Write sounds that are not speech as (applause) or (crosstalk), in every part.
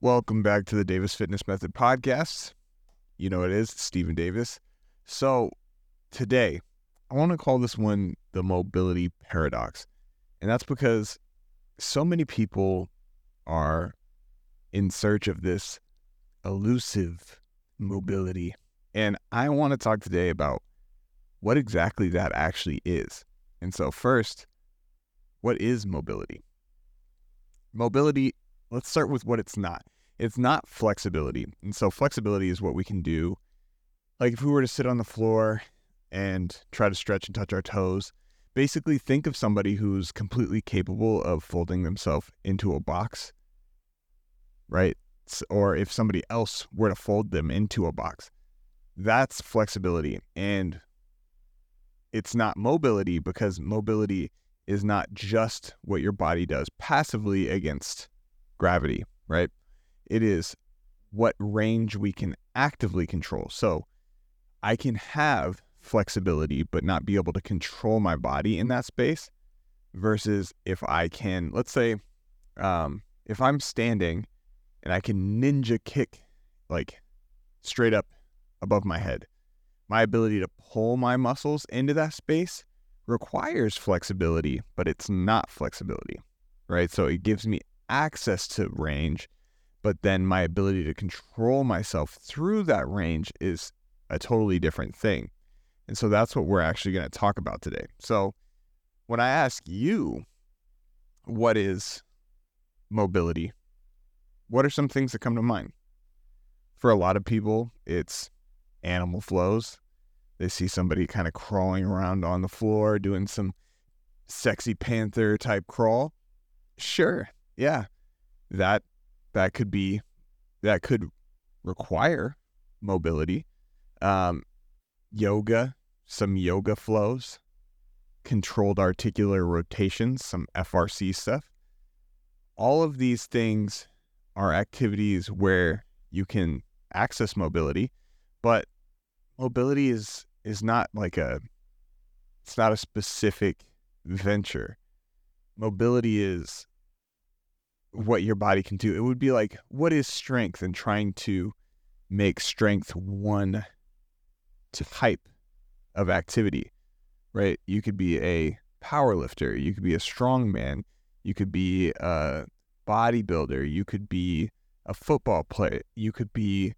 Welcome back to the Davis Fitness Method podcast. You know it is Stephen Davis. So today, I want to call this one the mobility paradox. And that's because so many people are in search of this elusive mobility. And I want to talk today about what exactly that actually is. And so, first, what is mobility? Mobility, let's start with what it's not. It's not flexibility. And so, flexibility is what we can do. Like if we were to sit on the floor and try to stretch and touch our toes, basically think of somebody who's completely capable of folding themselves into a box, right? Or if somebody else were to fold them into a box, that's flexibility. And it's not mobility because mobility is not just what your body does passively against gravity, right? It is what range we can actively control. So I can have flexibility but not be able to control my body in that space versus if I can, let's say, um, if I'm standing and I can ninja kick like straight up above my head, my ability to pull my muscles into that space requires flexibility, but it's not flexibility, right? So it gives me access to range, but then my ability to control myself through that range is a totally different thing. And so that's what we're actually going to talk about today. So when I ask you, what is mobility? What are some things that come to mind? For a lot of people, it's animal flows. They see somebody kind of crawling around on the floor doing some sexy panther type crawl. Sure. Yeah. That that could be that could require mobility. Um, yoga, some yoga flows, controlled articular rotations, some FRC stuff. All of these things are activities where you can access mobility, but mobility is is not like a it's not a specific venture. Mobility is what your body can do. It would be like what is strength and trying to make strength one type of activity, right? You could be a power lifter, you could be a strong man, you could be a bodybuilder, you could be a football player, you could be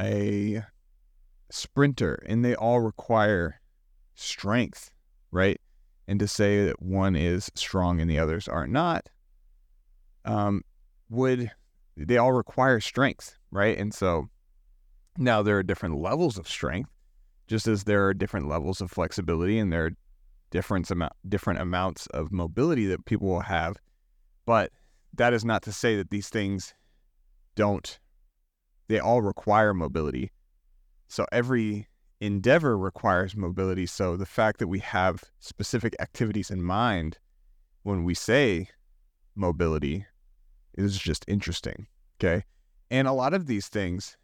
a sprinter, and they all require strength, right? And to say that one is strong and the others are not, um, would they all require strength, right? And so now there are different levels of strength, just as there are different levels of flexibility and there are different amount different amounts of mobility that people will have. But that is not to say that these things don't they all require mobility so every endeavor requires mobility. So the fact that we have specific activities in mind when we say mobility is just interesting. Okay. And a lot of these things,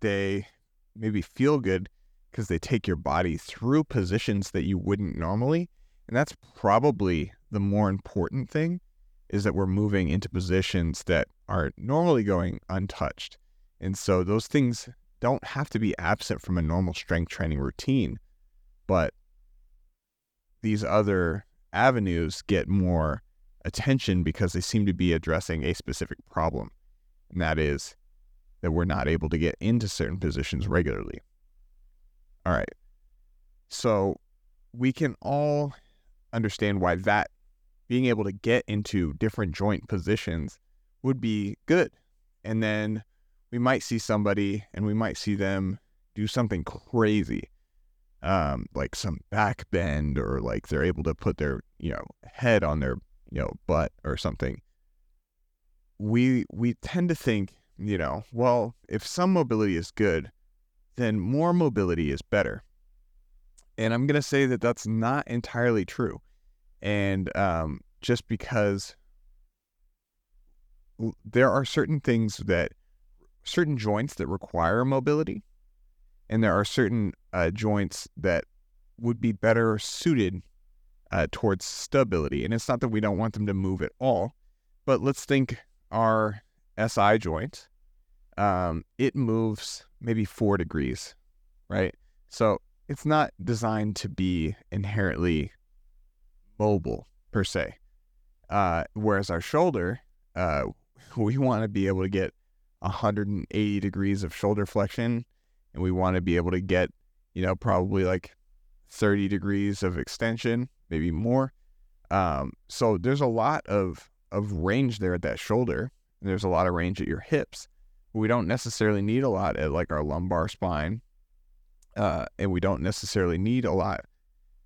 they maybe feel good because they take your body through positions that you wouldn't normally. And that's probably the more important thing is that we're moving into positions that are normally going untouched. And so those things don't have to be absent from a normal strength training routine, but these other avenues get more attention because they seem to be addressing a specific problem, and that is that we're not able to get into certain positions regularly. All right. So we can all understand why that being able to get into different joint positions would be good. And then we might see somebody and we might see them do something crazy, um, like some back bend or like they're able to put their you know head on their you know butt or something. We we tend to think you know well if some mobility is good, then more mobility is better. And I'm gonna say that that's not entirely true, and um, just because there are certain things that certain joints that require mobility, and there are certain uh, joints that would be better suited uh, towards stability. And it's not that we don't want them to move at all, but let's think our SI joint, um, it moves maybe four degrees, right? So it's not designed to be inherently mobile per se. Uh, whereas our shoulder, uh, (laughs) we want to be able to get 180 degrees of shoulder flexion, and we want to be able to get, you know, probably like 30 degrees of extension, maybe more. Um, so there's a lot of of range there at that shoulder. There's a lot of range at your hips. We don't necessarily need a lot at like our lumbar spine, uh, and we don't necessarily need a lot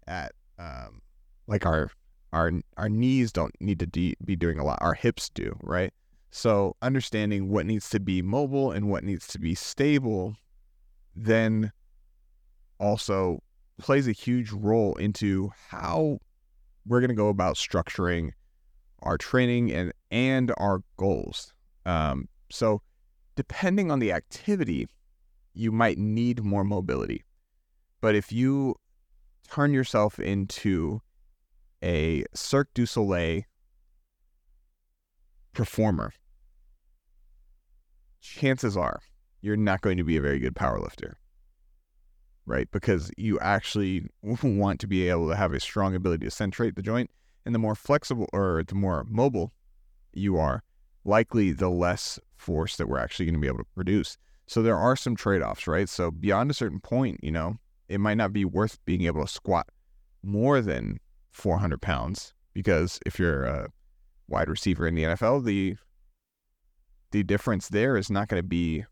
at um, like our our our knees don't need to de- be doing a lot. Our hips do, right? So understanding what needs to be mobile and what needs to be stable, then also plays a huge role into how we're going to go about structuring our training and and our goals. Um, so depending on the activity, you might need more mobility. But if you turn yourself into a Cirque du Soleil performer, chances are you're not going to be a very good power lifter, right? Because you actually (laughs) want to be able to have a strong ability to centrate the joint. And the more flexible or the more mobile you are, likely the less force that we're actually going to be able to produce. So there are some trade offs, right? So beyond a certain point, you know, it might not be worth being able to squat more than 400 pounds because if you're a wide receiver in the NFL, the the difference there is not going to be.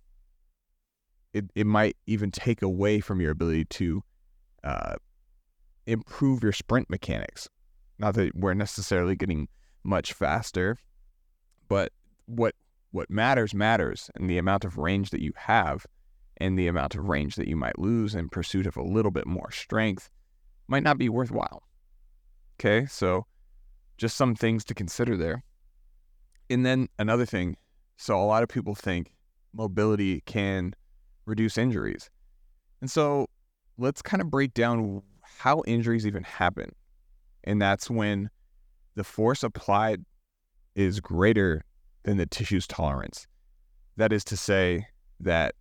It it might even take away from your ability to uh, improve your sprint mechanics. Not that we're necessarily getting much faster, but what what matters matters, and the amount of range that you have, and the amount of range that you might lose in pursuit of a little bit more strength, might not be worthwhile. Okay, so just some things to consider there. And then another thing so a lot of people think mobility can reduce injuries. And so let's kind of break down how injuries even happen. And that's when the force applied is greater than the tissue's tolerance. That is to say that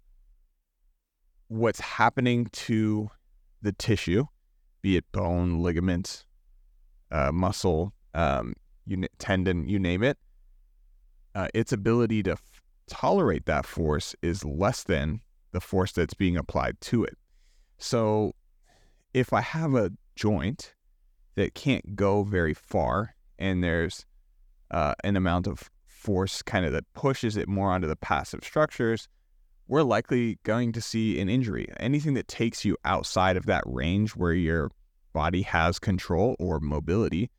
what's happening to the tissue, be it bone, ligament, uh, muscle, um, you, tendon, you name it, uh, its ability to f- tolerate that force is less than the force that's being applied to it. So if I have a joint that can't go very far and there's uh, an amount of force kind of that pushes it more onto the passive structures, we're likely going to see an injury. Anything that takes you outside of that range where your body has control or mobility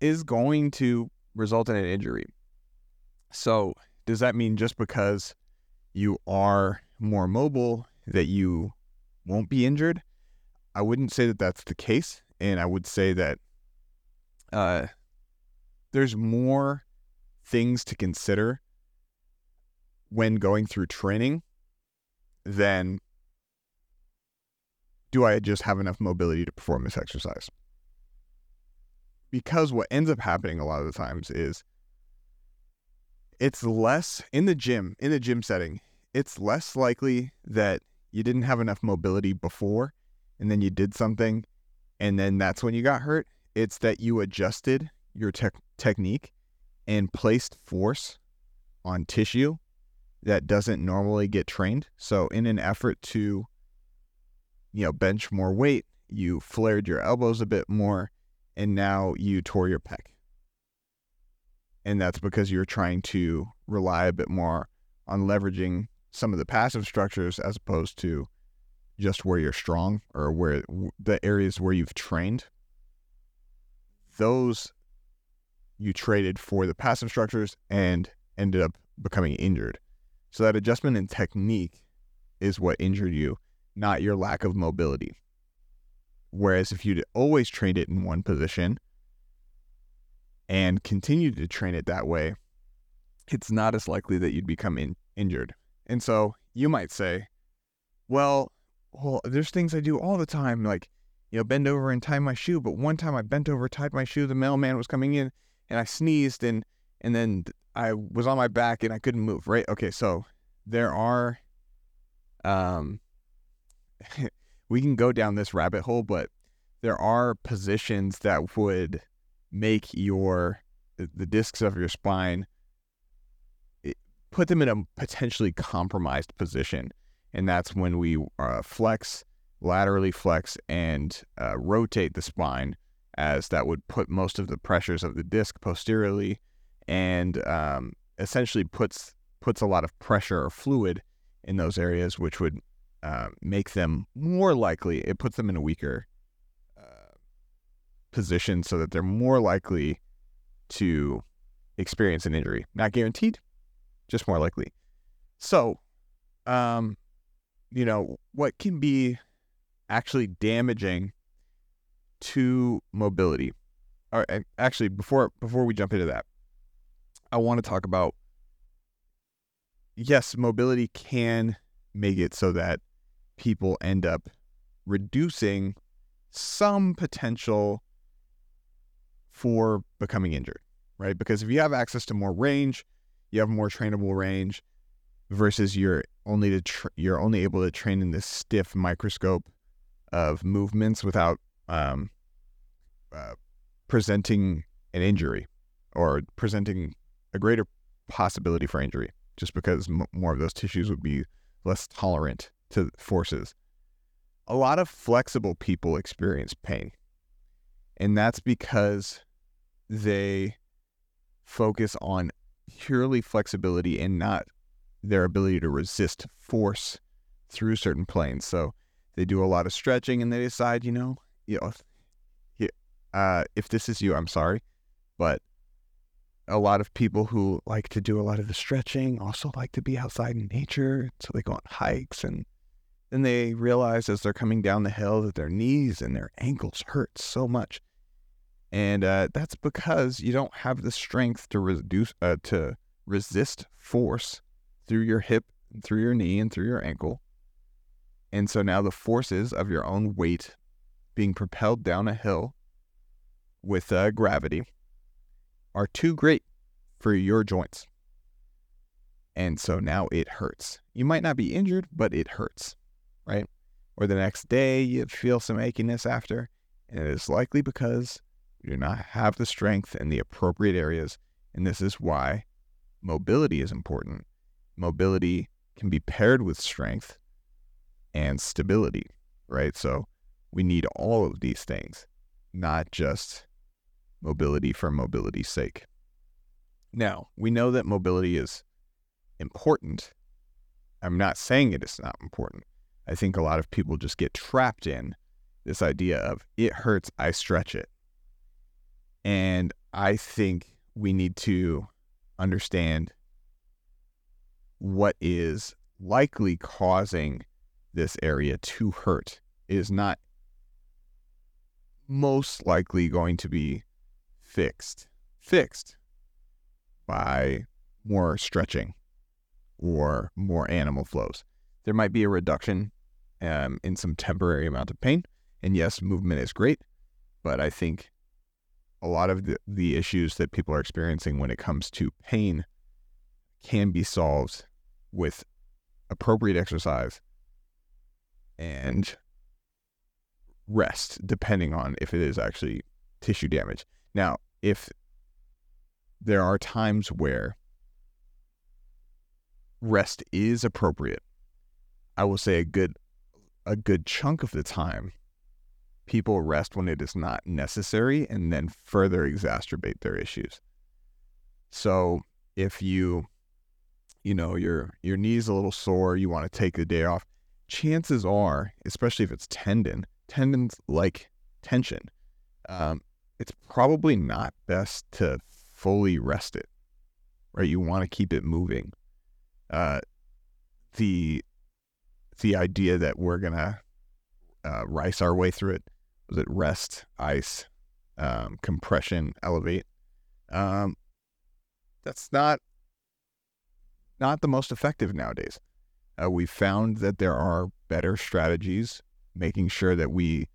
is going to result in an injury. So, does that mean just because you are more mobile that you won't be injured? I wouldn't say that that's the case. And I would say that uh, there's more things to consider when going through training than do I just have enough mobility to perform this exercise? Because what ends up happening a lot of the times is it's less in the gym, in the gym setting, it's less likely that you didn't have enough mobility before and then you did something and then that's when you got hurt. It's that you adjusted your te- technique and placed force on tissue that doesn't normally get trained. So in an effort to you know bench more weight, you flared your elbows a bit more and now you tore your pec and that's because you're trying to rely a bit more on leveraging some of the passive structures as opposed to just where you're strong or where the areas where you've trained. Those you traded for the passive structures and ended up becoming injured. So that adjustment in technique is what injured you not your lack of mobility. Whereas if you'd always trained it in one position and continue to train it that way, it's not as likely that you'd become in, injured. And so you might say, well, well, there's things I do all the time, like, you know, bend over and tie my shoe. But one time I bent over, tied my shoe, the mailman was coming in, and I sneezed, and and then I was on my back and I couldn't move. Right? Okay, so there are, um, (laughs) we can go down this rabbit hole, but there are positions that would make your the discs of your spine put them in a potentially compromised position. And that's when we uh, flex laterally flex and uh, rotate the spine as that would put most of the pressures of the disc posteriorly and um, essentially puts puts a lot of pressure or fluid in those areas which would uh, make them more likely it puts them in a weaker position so that they're more likely to experience an injury. Not guaranteed, just more likely. So, um, you know, what can be actually damaging to mobility? All right, actually, before before we jump into that, I want to talk about yes, mobility can make it so that people end up reducing some potential for becoming injured, right? Because if you have access to more range, you have more trainable range versus you're only to you're only able to train in this stiff microscope of movements without um, uh, presenting an injury or presenting a greater possibility for injury, just because m- more of those tissues would be less tolerant to forces. A lot of flexible people experience pain, and that's because they focus on purely flexibility and not their ability to resist force through certain planes. So they do a lot of stretching and they decide, you know, you know, uh, if this is you, I'm sorry, but a lot of people who like to do a lot of the stretching also like to be outside in nature. So they go on hikes and then they realize as they're coming down the hill that their knees and their ankles hurt so much and uh, that's because you don't have the strength to reduce uh, to resist force through your hip, through your knee, and through your ankle. And so now the forces of your own weight being propelled down a hill with uh, gravity are too great for your joints. And so now it hurts. You might not be injured, but it hurts, right? Or the next day you feel some achiness after, and it is likely because do not have the strength in the appropriate areas. And this is why mobility is important. Mobility can be paired with strength and stability, right? So we need all of these things, not just mobility for mobility's sake. Now, we know that mobility is important. I'm not saying it is not important. I think a lot of people just get trapped in this idea of it hurts, I stretch it. And I think we need to understand what is likely causing this area to hurt. It is not most likely going to be fixed fixed by more stretching or more animal flows. There might be a reduction um, in some temporary amount of pain. And yes, movement is great, but I think a lot of the, the issues that people are experiencing when it comes to pain can be solved with appropriate exercise and rest, depending on if it is actually tissue damage. Now, if there are times where rest is appropriate, I will say a good a good chunk of the time people rest when it is not necessary and then further exacerbate their issues. So if you you know your your knee's a little sore, you want to take the day off, chances are, especially if it's tendon, tendons like tension. Um, it's probably not best to fully rest it, right? You want to keep it moving. Uh, the the idea that we're gonna uh, rice our way through it was it rest, ice, um, compression, elevate. Um, that's not not the most effective nowadays. Uh, we found that there are better strategies, making sure that we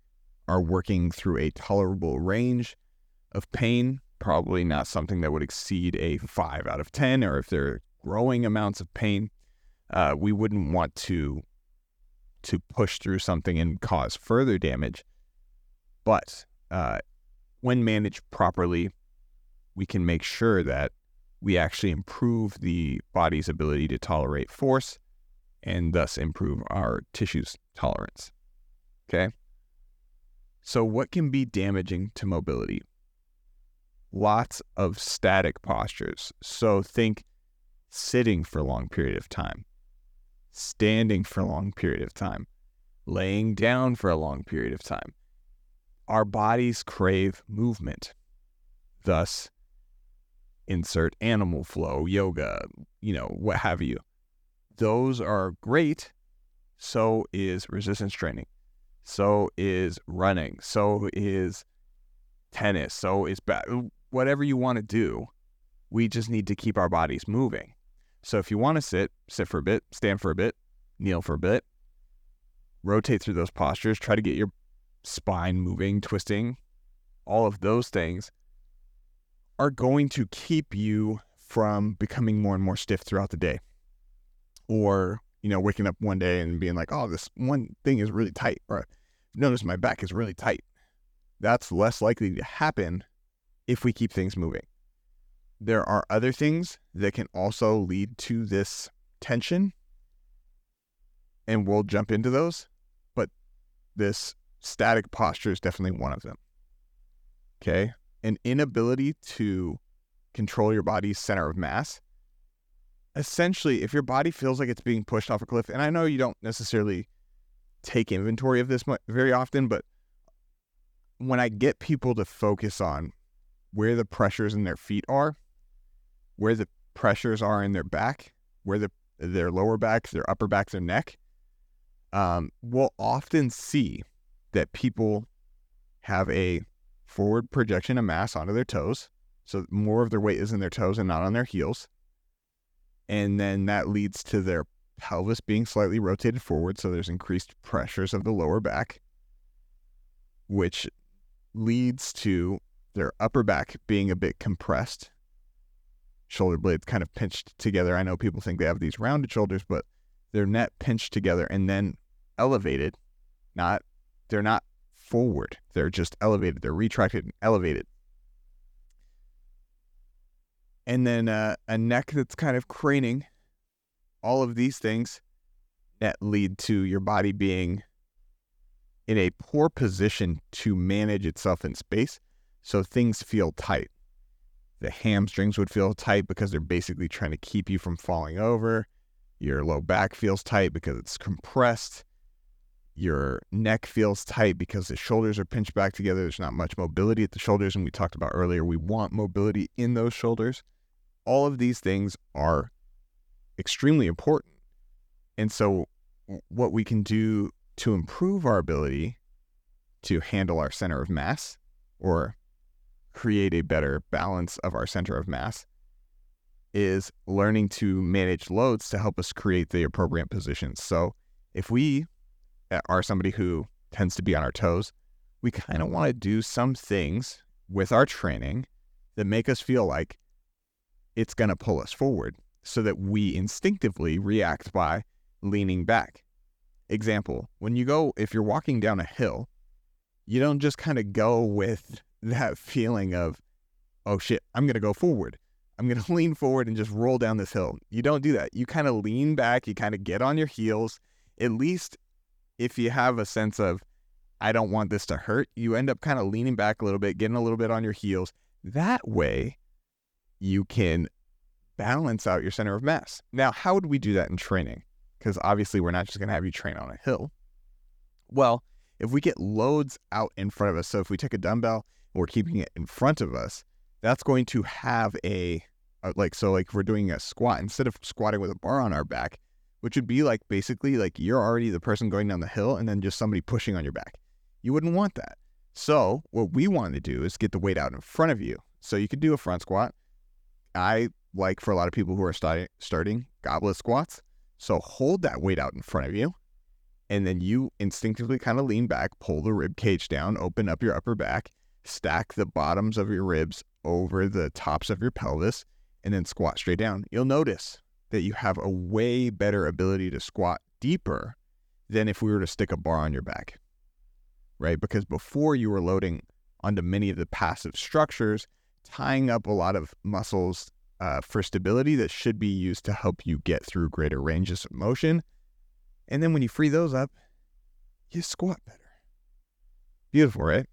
are working through a tolerable range of pain probably not something that would exceed a five out of 10, or if there are growing amounts of pain, uh, we wouldn't want to to push through something and cause further damage. But uh, when managed properly, we can make sure that we actually improve the body's ability to tolerate force and thus improve our tissue's tolerance. Okay. So, what can be damaging to mobility? Lots of static postures. So, think sitting for a long period of time, standing for a long period of time, laying down for a long period of time. Our bodies crave movement. Thus, insert animal flow, yoga, you know, what have you. Those are great. So is resistance training. So is running. So is tennis. So is ba- whatever you want to do. We just need to keep our bodies moving. So if you want to sit, sit for a bit, stand for a bit, kneel for a bit, rotate through those postures, try to get your spine moving, twisting, all of those things are going to keep you from becoming more and more stiff throughout the day. Or, you know, waking up one day and being like, oh, this one thing is really tight, or notice my back is really tight. That's less likely to happen if we keep things moving. There are other things that can also lead to this tension, and we'll jump into those. But this static posture is definitely one of them. Okay an inability to control your body's center of mass. Essentially, if your body feels like it's being pushed off a cliff, and I know you don't necessarily take inventory of this very often, but when I get people to focus on where the pressures in their feet are, where the pressures are in their back, where the their lower back, their upper back, their neck, um, we'll often see that people have a forward projection of mass onto their toes. So more of their weight is in their toes and not on their heels. And then that leads to their pelvis being slightly rotated forward. So there's increased pressures of the lower back, which leads to their upper back being a bit compressed, shoulder blades kind of pinched together. I know people think they have these rounded shoulders, but they're net pinched together and then elevated. Not, they're not forward. They're just elevated. They're retracted and elevated. And then uh, a neck that's kind of craning. All of these things that lead to your body being in a poor position to manage itself in space. So things feel tight. The hamstrings would feel tight because they're basically trying to keep you from falling over. Your low back feels tight because it's compressed your neck feels tight because the shoulders are pinched back together. There's not much mobility at the shoulders. And we talked about earlier, we want mobility in those shoulders. All of these things are extremely important. And so, what we can do to improve our ability to handle our center of mass or create a better balance of our center of mass is learning to manage loads to help us create the appropriate positions. So, if we are somebody who tends to be on our toes, we kind of want to do some things with our training that make us feel like it's going to pull us forward so that we instinctively react by leaning back. Example, when you go, if you're walking down a hill, you don't just kind of go with (laughs) that feeling of, oh shit, I'm going to go forward. I'm going (laughs) to lean forward and just roll down this hill. You don't do that. You kind of lean back, you kind of get on your heels, at least if you have a sense of, I don't want this to hurt, you end up kind of leaning back a little bit, getting a little bit on your heels. That way, you can balance out your center of mass. Now, how would we do that in training? Because obviously, we're not just going to have you train on a hill. Well, if we get loads out in front of us, so if we take a dumbbell and we're keeping it in front of us, that's going to have a, like, so like if we're doing a squat, instead of squatting with a bar on our back, which would be like basically like you're already the person going down the hill and then just somebody pushing on your back. You wouldn't want that. So, what we want to do is get the weight out in front of you. So, you could do a front squat. I like for a lot of people who are starting starting goblet squats. So, hold that weight out in front of you. And then you instinctively kind of lean back, pull the rib cage down, open up your upper back, stack the bottoms of your ribs over the tops of your pelvis and then squat straight down, you'll notice that you have a way better ability to squat deeper than if we were to stick a bar on your back, right? Because before you were loading onto many of the passive structures, tying up a lot of muscles uh, for stability that should be used to help you get through greater ranges of motion. And then when you free those up, you squat better. Beautiful, right?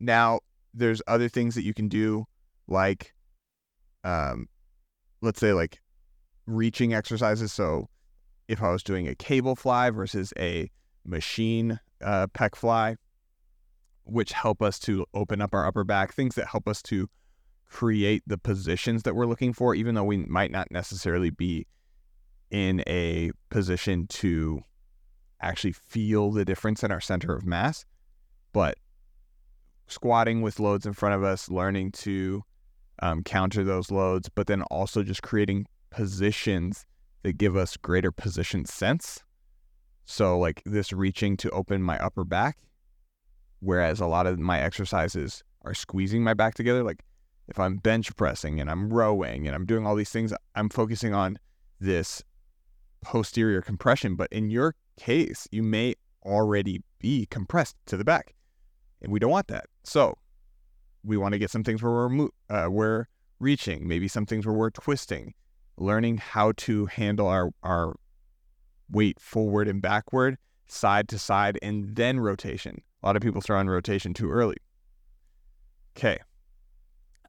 Now, there's other things that you can do, like, um, let's say, like reaching exercises. So, if I was doing a cable fly versus a machine uh, pec fly, which help us to open up our upper back, things that help us to create the positions that we're looking for, even though we might not necessarily be in a position to actually feel the difference in our center of mass. But squatting with loads in front of us, learning to um, counter those loads, but then also just creating positions that give us greater position sense. So, like this reaching to open my upper back, whereas a lot of my exercises are squeezing my back together. Like if I'm bench pressing and I'm rowing and I'm doing all these things, I'm focusing on this posterior compression. But in your case, you may already be compressed to the back, and we don't want that. So we want to get some things where we're uh, we're reaching, maybe some things where we're twisting, learning how to handle our our weight forward and backward, side to side, and then rotation. A lot of people throw in rotation too early. Okay.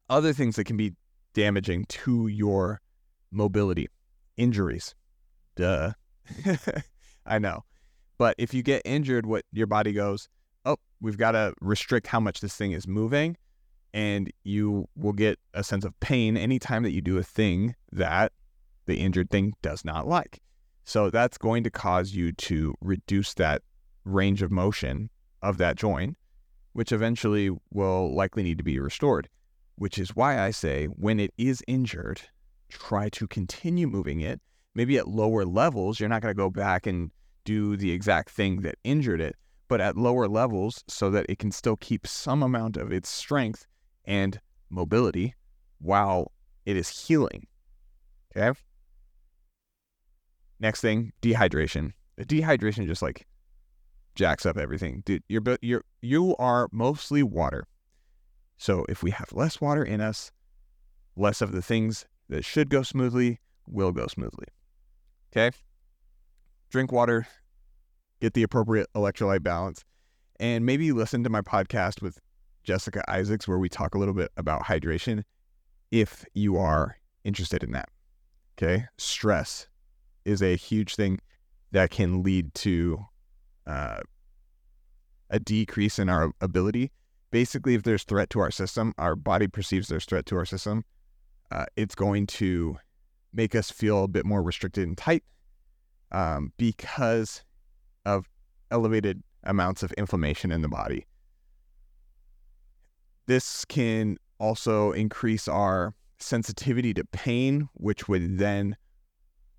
Other things that can be damaging to your mobility, injuries. Duh. (laughs) I know. But if you get injured, what your body goes, oh, we've got to restrict how much this thing is moving. And you will get a sense of pain anytime that you do a thing that the injured thing does not like. So that's going to cause you to reduce that range of motion of that joint, which eventually will likely need to be restored. Which is why I say when it is injured, try to continue moving it. Maybe at lower levels, you're not going to go back and do the exact thing that injured it, but at lower levels so that it can still keep some amount of its strength and mobility while it is healing. Okay. Next thing, dehydration. Dehydration just like jacks up everything. Dude, you're you're you are mostly water. So if we have less water in us, less of the things that should go smoothly will go smoothly. Okay? Drink water, get the appropriate electrolyte balance, and maybe listen to my podcast with Jessica Isaacs where we talk a little bit about hydration if you are interested in that. Okay? Stress is a huge thing that can lead to uh, a decrease in our ability. Basically, if there's threat to our system, our body perceives there's threat to our system. Uh, it's going to make us feel a bit more restricted and tight um, because of elevated amounts of inflammation in the body. This can also increase our sensitivity to pain, which would then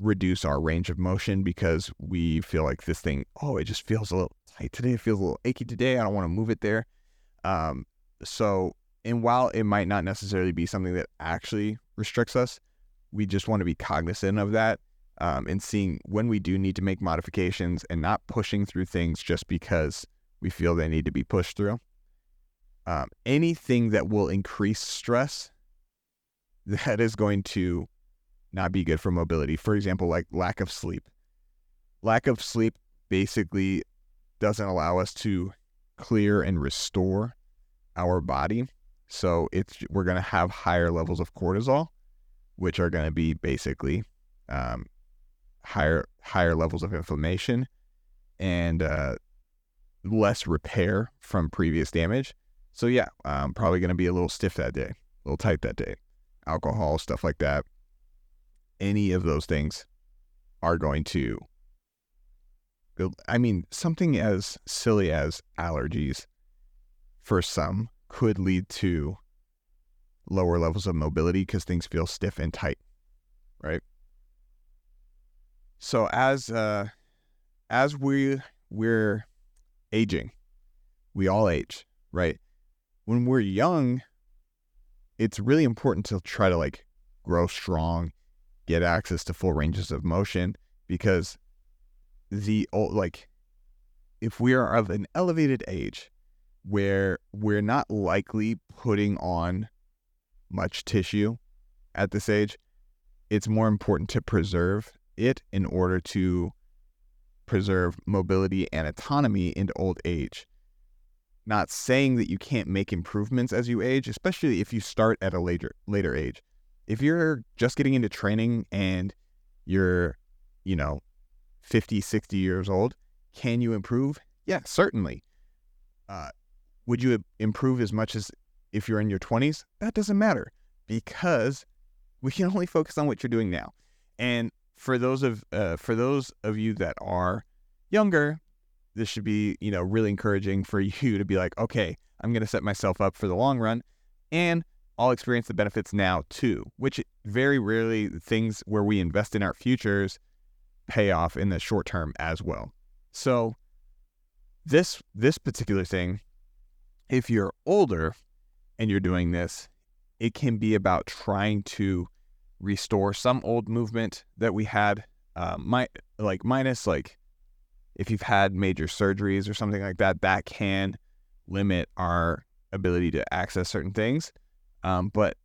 reduce our range of motion because we feel like this thing, oh, it just feels a little tight today. It feels a little achy today. I don't want to move it there. Um, so, and while it might not necessarily be something that actually restricts us, we just want to be cognizant of that um, and seeing when we do need to make modifications and not pushing through things just because we feel they need to be pushed through. Um, anything that will increase stress, that is going to not be good for mobility. For example, like lack of sleep. Lack of sleep basically doesn't allow us to clear and restore our body. So it's we're going to have higher levels of cortisol, which are going to be basically um, higher higher levels of inflammation and uh, less repair from previous damage. So yeah, I'm probably going to be a little stiff that day, a little tight that day. Alcohol, stuff like that any of those things are going to I mean, something as silly as allergies for some could lead to lower levels of mobility because things feel stiff and tight, right? So as uh, as we we're aging, we all age, right? When we're young, it's really important to try to like grow strong, get access to full ranges of motion because the old like if we are of an elevated age where we're not likely putting on much tissue at this age, it's more important to preserve it in order to preserve mobility and autonomy into old age. Not saying that you can't make improvements as you age, especially if you start at a later later age. If you're just getting into training and you're, you know, 50, 60 years old, can you improve? Yeah, certainly. Uh, would you improve as much as if you're in your 20s? That doesn't matter because we can only focus on what you're doing now. And for those of uh, for those of you that are younger, this should be you know really encouraging for (laughs) you to be like, okay, I'm going to set myself up for the long run, and I'll experience the benefits now too. Which very rarely things where we invest in our futures pay off in the short term as well. So this this particular thing, if you're older and you're doing this, it can be about trying to restore some old movement that we had. Uh, my like minus like if you've had major surgeries or something like that, that can limit our ability to access certain things. Um, but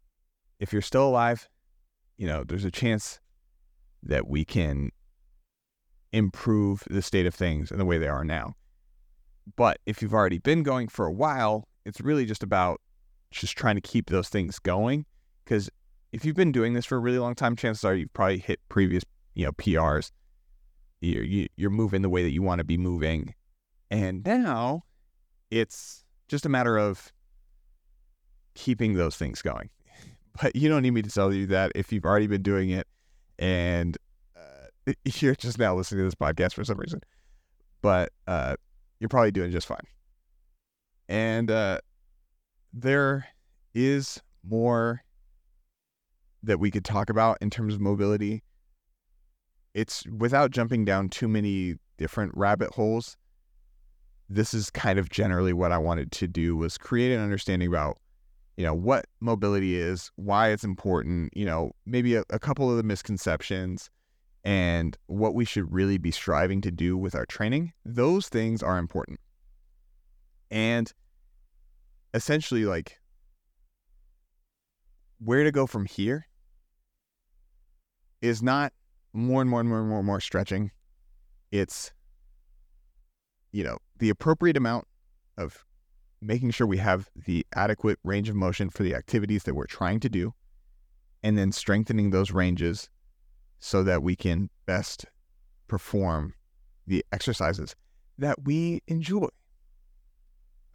if you're still alive, you know, there's a chance that we can improve the state of things and the way they are now. But if you've already been going for a while, it's really just about just trying to keep those things going. Because if you've been doing this for a really long time, chances are you've probably hit previous, you know, PRs. You're, you're moving the way that you want to be moving. And now it's just a matter of keeping those things going. (laughs) But you don't need me to tell you that if you've already been doing it and uh, (laughs) you're just now listening to this podcast for some reason. But uh, you're probably doing just fine. And uh, there is more that we could talk about in terms of mobility. It's without jumping down too many different rabbit holes. This is kind of generally what I wanted to do was create an understanding about, you know, what mobility is, why it's important, you know, maybe a, a couple of the misconceptions, and what we should really be striving to do with our training, those things are important. And essentially, like, where to go from here is not more and more and more and more and more stretching. It's, you know, the appropriate amount of making sure we have the adequate range of motion for the activities that we're trying to do, and then strengthening those ranges so that we can best perform the exercises that we enjoy.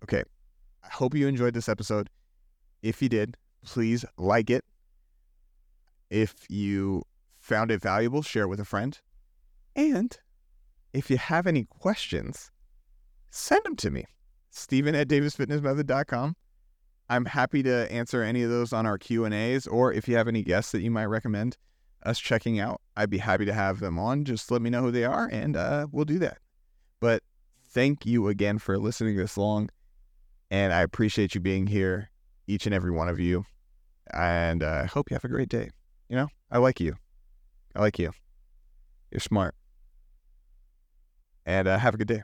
Okay, I hope you enjoyed this episode. If you did, please like it. If you found it valuable, share it with a friend. And if you have any questions, send them to me. Stephen at davisfitnessmethod.com. I'm happy to answer any of those on our Q&As or if you have any guests that you might recommend us checking out, I'd be happy to have them on. Just let me know who they are and uh, we'll do that. But thank you again for listening this long. And I appreciate you being here, each and every one of you. And I uh, hope you have a great day. You know, I like you. I like you. You're smart. And uh, have a good day.